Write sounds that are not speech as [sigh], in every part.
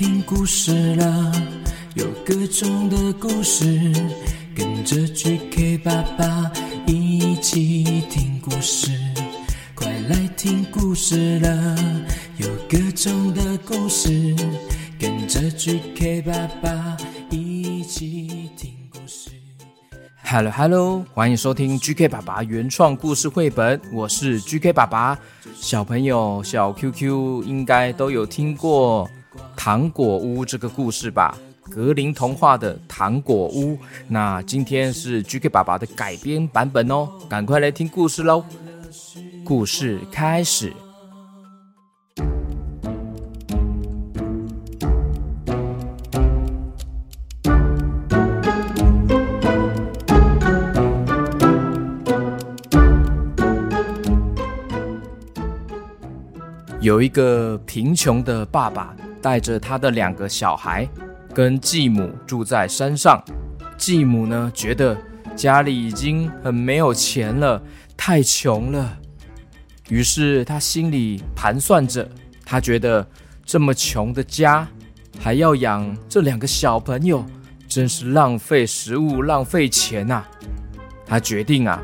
听故事了，有各种的故事，跟着 GK 爸爸一起听故事。快来听故事了，有各种的故事，跟着 GK 爸爸一起听故事。Hello Hello，欢迎收听 GK 爸爸原创故事绘本，我是 GK 爸爸。小朋友小 QQ 应该都有听过《糖果屋》这个故事吧？格林童话的《糖果屋》。那今天是 GK 爸爸的改编版本哦，赶快来听故事喽！故事开始。有一个贫穷的爸爸带着他的两个小孩，跟继母住在山上。继母呢，觉得家里已经很没有钱了，太穷了。于是他心里盘算着，他觉得这么穷的家，还要养这两个小朋友，真是浪费食物、浪费钱呐、他决定啊，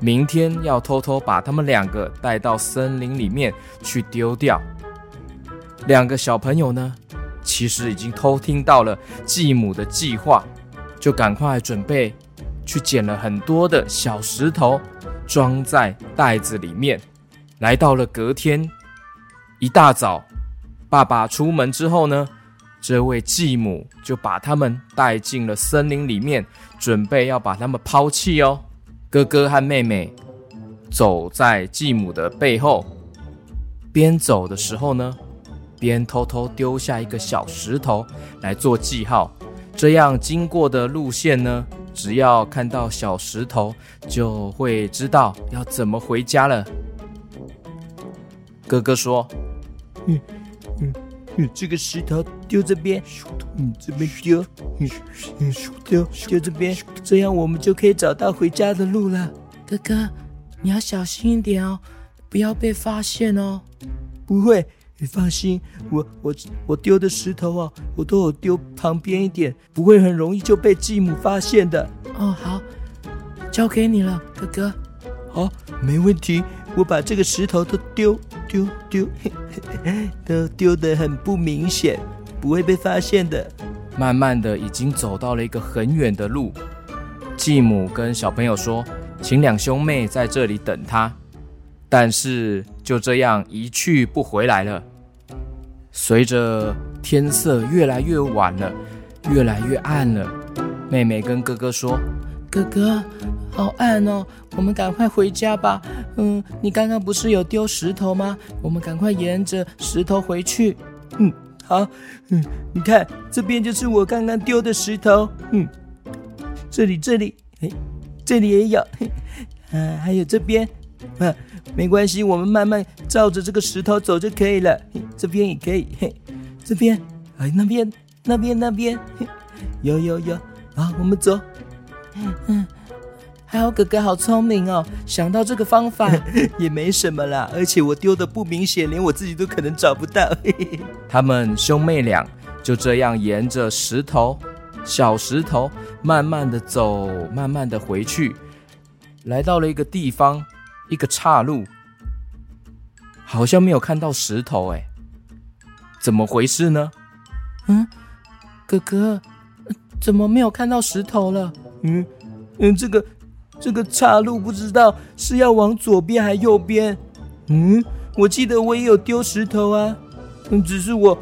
明天要偷偷把他们两个带到森林里面去丢掉。两个小朋友呢，其实已经偷听到了继母的计划，就赶快准备去捡了很多的小石头，装在袋子里面。来到了隔天一大早，爸爸出门之后呢，这位继母就把他们带进了森林里面，准备要把他们抛弃哦。哥哥和妹妹走在继母的背后，边走的时候呢，边偷偷丢下一个小石头来做记号。这样经过的路线呢，只要看到小石头，就会知道要怎么回家了。哥哥说嗯嗯嗯，这个石头丢这边，嗯，这边丢，嗯嗯，丢丢这边，这样我们就可以找到回家的路了。哥哥，你要小心一点哦，不要被发现哦。不会，你放心，我我我丢的石头啊，我都有丢旁边一点，不会很容易就被继母发现的。哦，好，交给你了，哥哥。好，没问题，我把这个石头都丢丢丢，[laughs] 都丢得很不明显，不会被发现的。慢慢的已经走到了一个很远的路。继母跟小朋友说，请两兄妹在这里等他。但是就这样一去不回来了。随着天色越来越晚了，越来越暗了，妹妹跟哥哥说哥哥，好暗哦，我们赶快回家吧。嗯，你刚刚不是有丢石头吗？我们赶快沿着石头回去。嗯，好，嗯，你看这边就是我刚刚丢的石头，嗯，这里这里，哎，这里也有，嘿啊，还有这边，[laughs] 啊，没关系，我们慢慢照着这个石头走就可以了。嘿 [laughs] 这边也可以，嘿，[laughs] 这边，哎，那边，那边，那边，嘿有有有，好，我们走。嗯还好哥哥好聪明哦，想到这个方法。也没什么啦，而且我丢的不明显，连我自己都可能找不到。嘿嘿他们兄妹俩就这样沿着石头、小石头，慢慢的走，慢慢的回去，来到了一个地方，一个岔路，好像没有看到石头，哎，怎么回事呢？嗯，哥哥，呃怎么没有看到石头了？嗯嗯，这个这个岔路不知道是要往左边还右边。嗯，我记得我也有丢石头啊，嗯，只是我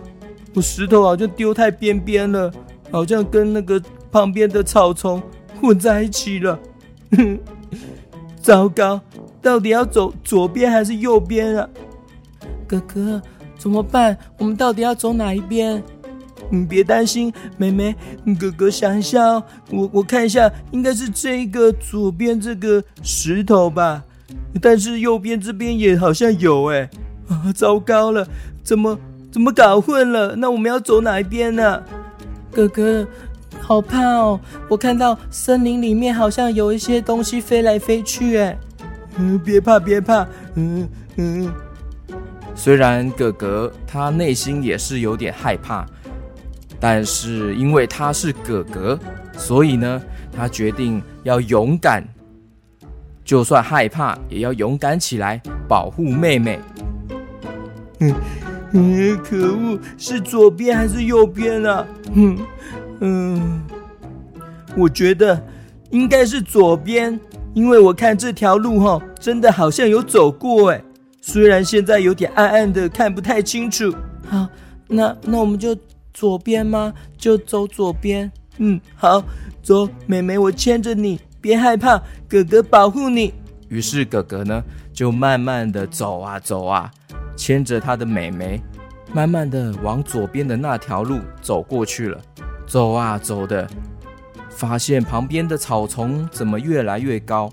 我石头好像丢太边边了，好像跟那个旁边的草丛混在一起了。哼，糟糕，到底要走左边还是右边啊？哥哥，怎么办？我们到底要走哪一边？你别担心，妹妹，哥哥想一下哦，我我看一下，应该是这个左边这个石头吧，但是右边这边也好像有哎，啊，糟糕了，怎么怎么搞混了？那我们要走哪一边呢、哥哥，好怕哦！我看到森林里面好像有一些东西飞来飞去，哎，别怕别怕，嗯嗯，虽然哥哥他内心也是有点害怕，但是因为他是哥哥，所以呢，他决定要勇敢，就算害怕也要勇敢起来保护妹妹。嗯嗯，可恶，是左边还是右边啊？嗯嗯，我觉得应该是左边，因为我看这条路哈，真的好像有走过哎，虽然现在有点暗暗的，看不太清楚。好，那那我们就左边吗？就走左边。嗯，好，走，妹妹，我牵着你，别害怕，哥哥保护你。于是哥哥呢，就慢慢的走啊走啊。牵着他的妹妹，慢慢的往左边的那条路走过去了。走啊走的，发现旁边的草丛怎么越来越高，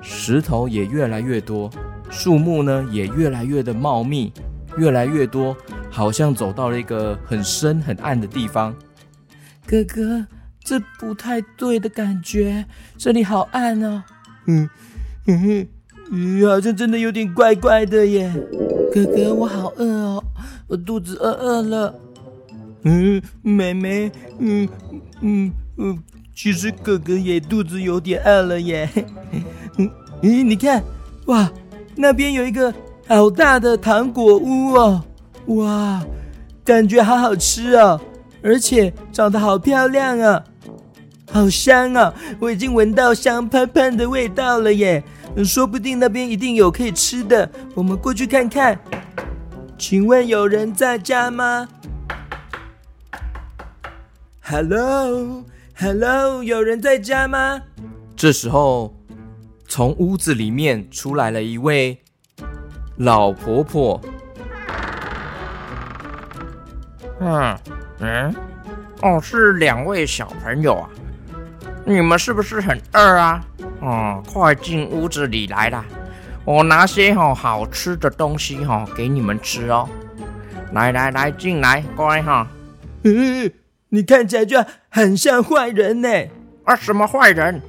石头也越来越多，树木呢也越来越的茂密，越来越多，好像走到了一个很深很暗的地方。哥哥，这不太对的感觉，这里好暗哦。嗯嗯。嗯，好像真的有点怪怪的耶，哥哥，我好饿哦，我肚子饿饿了。嗯，妹妹，嗯嗯嗯，其实哥哥也肚子有点饿了耶。咦，你看，哇，那边有一个好大的糖果屋哦，哇，感觉好好吃哦，而且长得好漂亮啊，好香啊，我已经闻到香喷喷的味道了耶。说不定那边一定有可以吃的，我们过去看看。请问有人在家吗？Hello，Hello，有人在家吗？这时候，从屋子里面出来了一位老婆婆。嗯嗯，哦，是两位小朋友啊，你们是不是很饿啊？哦，快进屋子里来啦！我拿些哈好吃的东西哈给你们吃哦。来来来，进来，乖哈。嗯，你看起来就很像坏人呢。啊，什么坏人？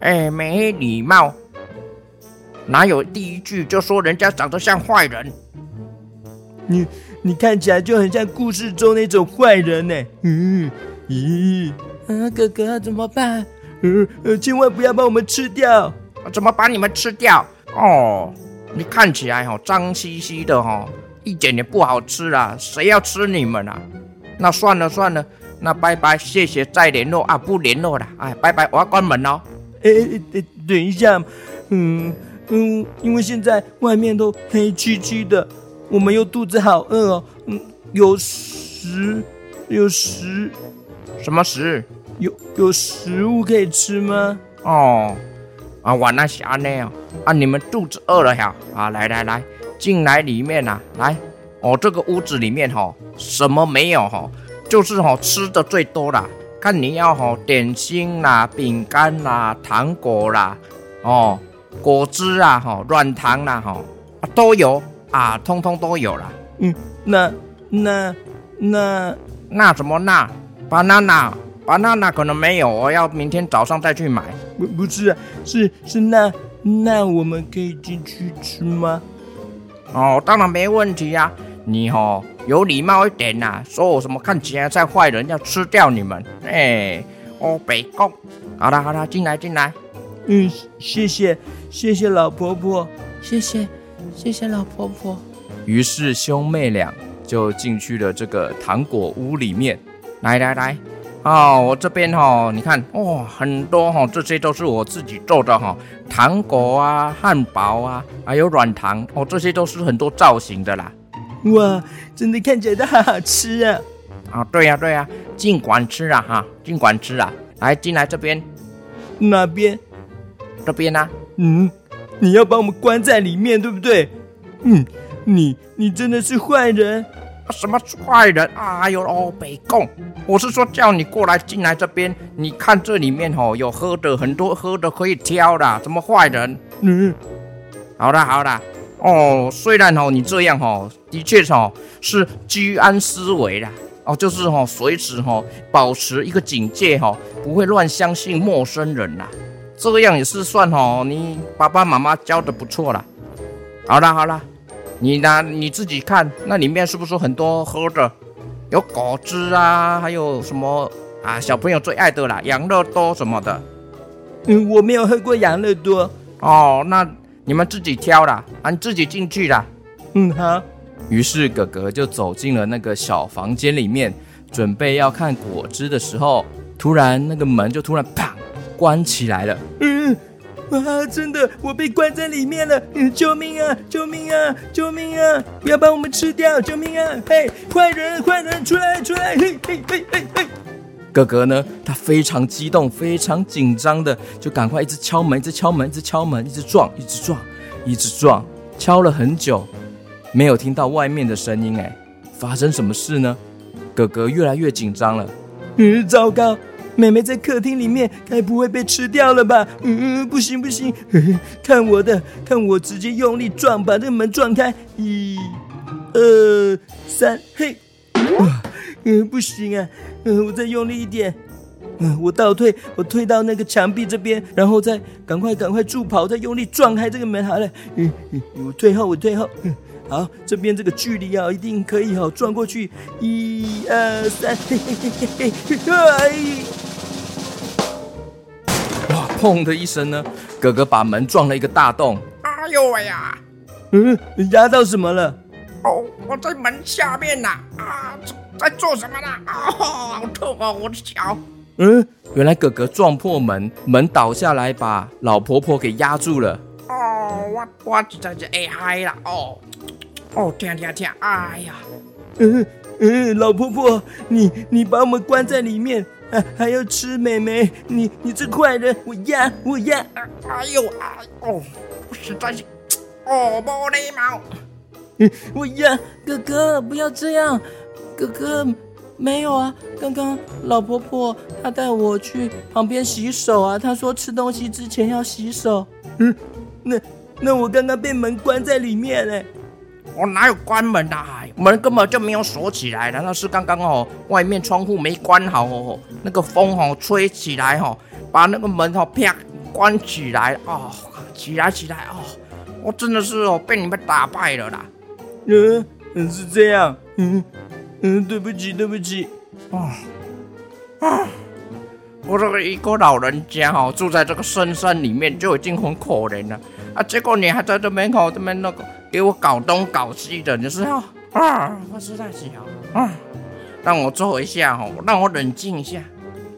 哎，没礼貌！哪有第一句就说人家长得像坏人？你你看起来就很像故事中那种坏人呢。嗯，咦，啊，哥哥怎么办？呃呃，千万不要把我们吃掉！怎么把你们吃掉？哦，你看起来哦脏兮兮的哦，一点也不好吃啊！谁要吃你们啊？那算了算了，那拜拜，谢谢，再联络啊！不联络了，哎，拜拜，我要关门喽。哎哎，等一下，嗯嗯，因为现在外面都黑漆漆的，我们又肚子好饿哦。嗯，有食有食，什么食？有有食物可以吃吗？哦，啊，晚上下呢哦，啊，你们肚子饿了呀？啊，来来来，进来里面呐，来，哦，这个屋子里面哈，什么没有哈？就是哈吃的最多啦，看你要哈点心啦、饼干啦、糖果啦，哦，果汁啊哈、软糖啦哈，都有啊，通通都有啦。嗯，那那那那什么那 banana banana 可能没有，我要明天早上再去买。不不是啊，是是那那我们可以进去吃吗？哦，当然没问题呀。你哦有礼貌一点呐，说我什么看起来像坏人要吃掉你们。哎，哦北宫，好了好了，进来进来。嗯，谢谢谢谢老婆婆，谢谢谢谢老婆婆。于是兄妹俩就进去了这个糖果屋里面。来来来。哦，我这边哈，你看哇，很多哈，这些都是我自己做的哈，糖果啊、汉堡啊，还有软糖哦，这些都是很多造型的啦。[laughs] 哇，真的看起来都好好吃啊！啊，对呀对呀，尽管吃啊哈，尽管吃啊，来进来这边，哪边？这边呢？嗯，你要把我们关在里面，对不对？嗯，你你真的是坏人。什么坏人？哎呦哦，北贡！我是说叫你过来进来这边，你看这里面哦有喝的很多，喝的可以挑的。什么坏人？嗯，好的好的。哦，虽然哦你这样哦，的确哦是居安思危啦哦，就是哦随时哦保持一个警戒哈，不会乱相信陌生人啦。这样也是算哦你爸爸妈妈教的不错啦。好啦好啦。你呢？你自己看，那里面是不是很多喝的？有果汁啊，还有什么啊，小朋友最爱的啦，养乐多什么的。嗯，我没有喝过养乐多。哦，那你们自己挑啦，啊，你自己进去啦。嗯，好。于是哥哥就走进了那个小房间里面，准备要看果汁的时候，突然那个门就突然砰关起来了。嗯，啊，真的，我被关在里面了！救命啊！救命啊！救命啊！不要把我们吃掉！救命啊！嘿，坏人，坏人，出来，出来！嘿，嘿，嘿，嘿，嘿。哥哥呢，他非常激动，非常紧张的，就赶快一直敲门，一直敲门，一直敲门，一直撞，一直撞，一直撞，敲了很久。没有听到外面的声音，哎，发生什么事呢？哥哥越来越紧张了。嗯，糟糕，妹妹在客厅里面，该不会被吃掉了吧？嗯，不行不行，[laughs] 看我的，看我直接用力撞，把这个门撞开。一、二、三，嘿，嗯，不行啊，嗯，我再用力一点。嗯，我倒退，我退到那个墙壁这边，然后再赶快赶快助跑，再用力撞开这个门。好了，嗯嗯，我退后，我退后。嗯好，这边这个距离啊，一定可以哦，撞过去，一二三，嘿嘿嘿嘿嘿，哇！砰的一声呢，哥哥把门撞了一个大洞。哎呦喂呀！嗯，压到什么了？哦，我在门下面呐！啊，在做什么呢？啊，好痛啊！我的脚。嗯，原来哥哥撞破门，门倒下来，把老婆婆给压住了。哦，我我在这哎嗨了哦。哦，天天天，哎呀，嗯嗯，老婆婆，你你把我们关在里面，还还要吃妹妹，你你这坏人，我压我压，哎呦哎哦，实在是，哦，没礼貌，嗯，我压，哥哥不要这样，哥哥没有啊，刚刚老婆婆她带我去旁边洗手啊，她说吃东西之前要洗手，嗯，那那我刚刚被门关在里面嘞。我哪有关门的？门根本就没有锁起来，难道是刚刚哦，外面窗户没关好哦，那个风哦吹起来哦，把那个门哦啪关起来哦，起来起来哦，我真的是哦被你们打败了啦。嗯，是这样，嗯嗯，对不起对不起，啊啊，我这个一个老人家哦住在这个深山里面就已经很可怜了啊，结果你还在这门口这边那个。给我搞东搞西的，你是啊啊？我实在是要啊，让我坐一下哦，让我冷静一下。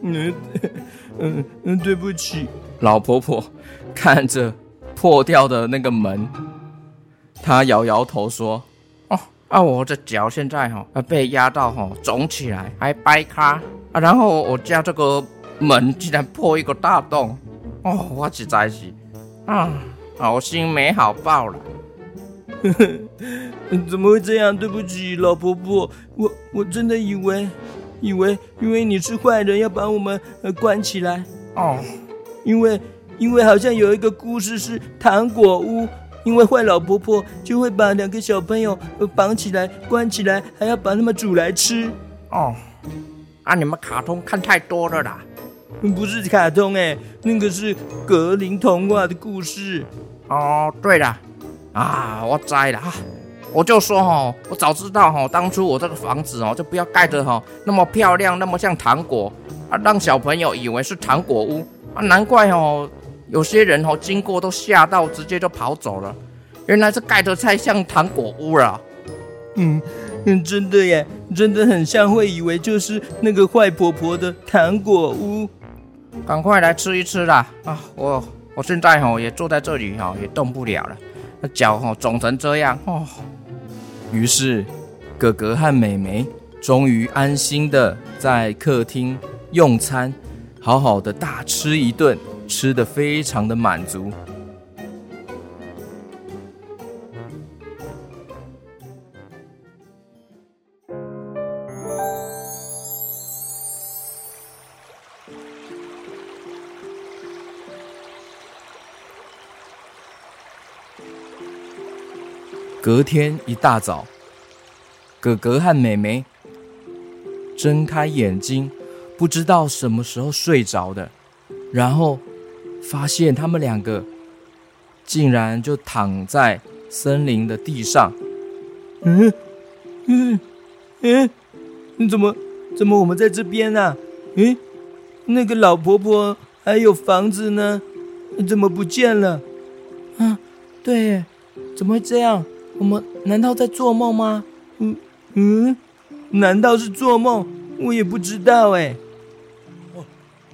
嗯嗯嗯，对不起，老婆婆看着破掉的那个门，她摇摇头说：“哦啊，我的脚现在哈被压到哈肿起来，还掰开啊，然后我家这个门竟然破一个大洞，哦，我实在是啊，好心没好报了。[laughs] ”怎么会这样？对不起，老婆婆，我我真的以为，以为因为你是坏人，要把我们关起来哦。因为因为好像有一个故事是糖果屋，因为坏老婆婆就会把两个小朋友绑起来关起来，还要把他们煮来吃哦。啊，你们卡通看太多了啦。不是卡通哎，那个是格林童话的故事。哦，对了。啊，我栽了哈！我就说哈，我早知道哈，当初我这个房子哦，就不要盖的哈那么漂亮，那么像糖果啊，让小朋友以为是糖果屋啊，难怪哦，有些人哦经过都吓到，直接就跑走了。原来是盖的太像糖果屋了。嗯嗯，真的耶，真的很像，会以为就是那个坏婆婆的糖果屋。赶快来吃一吃啦！啊，我我现在哈也坐在这里哈，也动不了了。那脚哦肿成这样哦，于是哥哥和妹妹终于安心的在客厅用餐，好好的大吃一顿，吃的非常的满足。隔天一大早，哥哥和妹妹睁开眼睛，不知道什么时候睡着的，然后发现他们两个竟然就躺在森林的地上。嗯嗯嗯你怎么怎么我们在这边啊？嗯，那个老婆婆还有房子呢，怎么不见了？啊，对，怎么会这样？我们难道在做梦吗？嗯嗯，难道是做梦？我也不知道哎。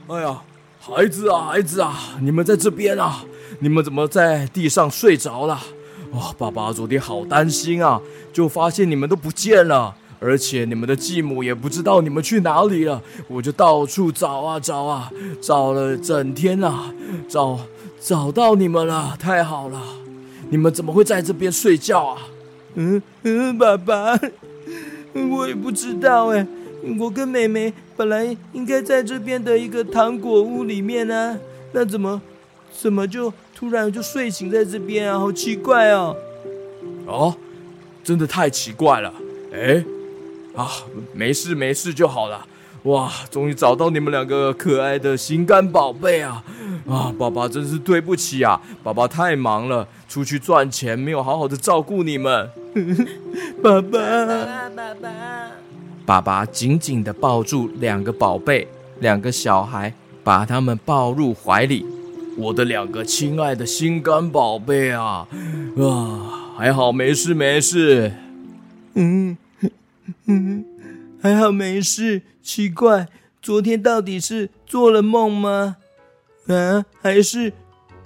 哎呀，孩子啊，孩子啊，你们在这边啊？你们怎么在地上睡着了？哇，爸爸昨天好担心啊，就发现你们都不见了，而且你们的继母也不知道你们去哪里了，我就到处找啊找啊，找了整天啊，找找到你们了，太好了！你们怎么会在这边睡觉啊？嗯嗯，爸爸，我也不知道哎。我跟妹妹本来应该在这边的一个糖果屋里面呢，那怎么怎么就突然就睡醒在这边啊？好奇怪哦！哦，真的太奇怪了。哎，啊，没事没事就好了。哇，终于找到你们两个可爱的心肝宝贝啊！啊，爸爸真是对不起啊，爸爸太忙了，出去赚钱，没有好好的照顾你们。[laughs] 爸爸，爸爸。爸爸爸爸紧紧地抱住两个宝贝，两个小孩，把他们抱入怀里。我的两个亲爱的心肝宝贝啊，啊，还好没事没事。嗯嗯，还好没事。奇怪，昨天到底是做了梦吗？啊，还是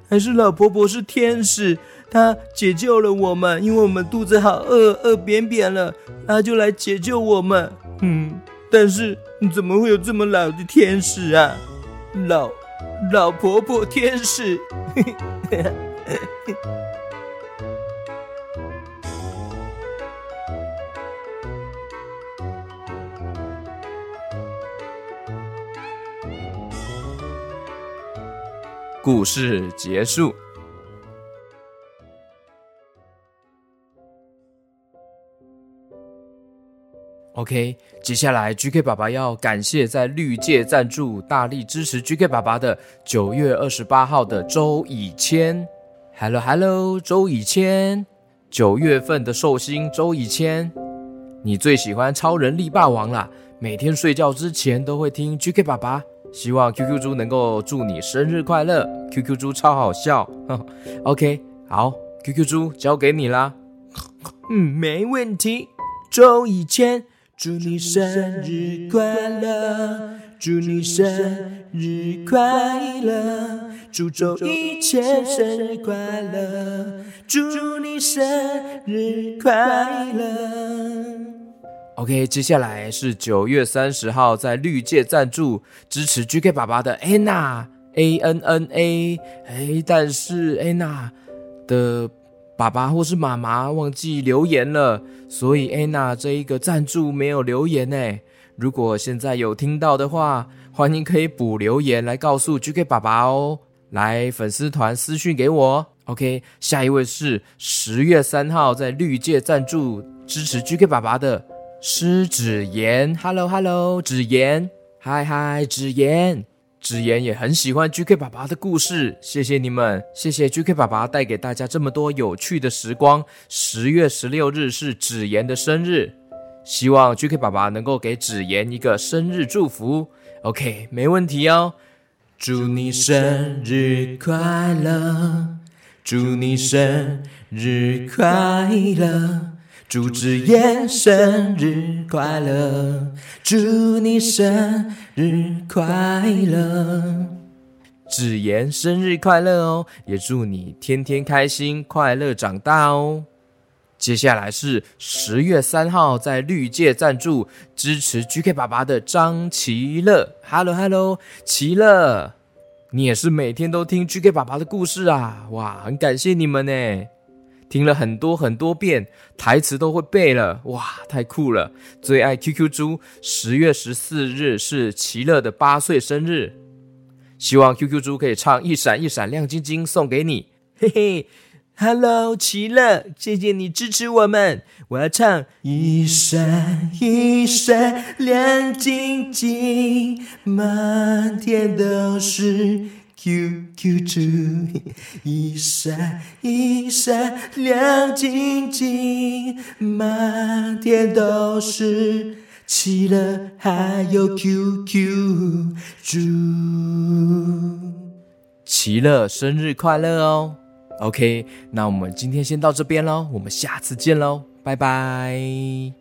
还是老婆婆是天使，他解救了我们，因为我们肚子好饿，饿扁扁了，他就来解救我们。嗯，但是怎么会有这么老的天使啊？老老婆婆天使。[laughs] 故事结束。OK，接下来 GK 爸爸要感谢在绿界赞助、大力支持 GK 爸爸的九月二十八号的周以谦。Hello Hello，周以谦，九月份的寿星周以谦，你最喜欢超人力霸王啦？每天睡觉之前都会听 GK 爸爸，希望 QQ 猪能够祝你生日快乐。QQ 猪超好笑。[laughs] OK，好，QQ 猪交给你啦。嗯，没问题，周以谦。祝你生日快乐！祝你生日快乐！祝周一谦生日快乐！祝你生日快乐！OK，接下来是九月三十号在绿界赞助支持 GK 爸爸的 Anna A N N A，哎，但是 Anna 的。爸爸或是妈妈忘记留言了，所以安娜这一个赞助没有留言呢。如果现在有听到的话，欢迎可以补留言来告诉 GK 爸爸哦。来粉丝团私讯给我。OK，下一位是十月三号在绿界赞助支持 GK 爸爸的施子言。Hello Hello，子言，嗨嗨，子言。子言也很喜欢 GK 爸爸的故事，谢谢你们，谢谢 GK 爸爸带给大家这么多有趣的时光。十月十六日是子言的生日，希望 GK 爸爸能够给子言一个生日祝福。OK，没问题哦。祝你生日快乐，祝你生日快乐。祝子言生日快乐，祝你生日快乐，子言生日快乐哦！也祝你天天开心，快乐长大哦。接下来是十月三号在绿界赞助支持 GK 爸爸的张奇乐，Hello Hello，奇乐，你也是每天都听 GK 爸爸的故事啊？哇，很感谢你们呢。听了很多很多遍，台词都会背了，哇，太酷了！最爱 QQ 猪，十月十四日是奇乐的八岁生日，希望 QQ 猪可以唱一闪一闪亮晶晶送给你，嘿嘿，Hello，奇乐，谢谢你支持我们，我要唱一闪一闪亮晶晶，满天都是。QQ 猪，一闪一闪亮晶晶，满天都是奇乐还有 QQ 猪。奇乐生日快乐哦！OK，那我们今天先到这边喽，我们下次见喽，拜拜。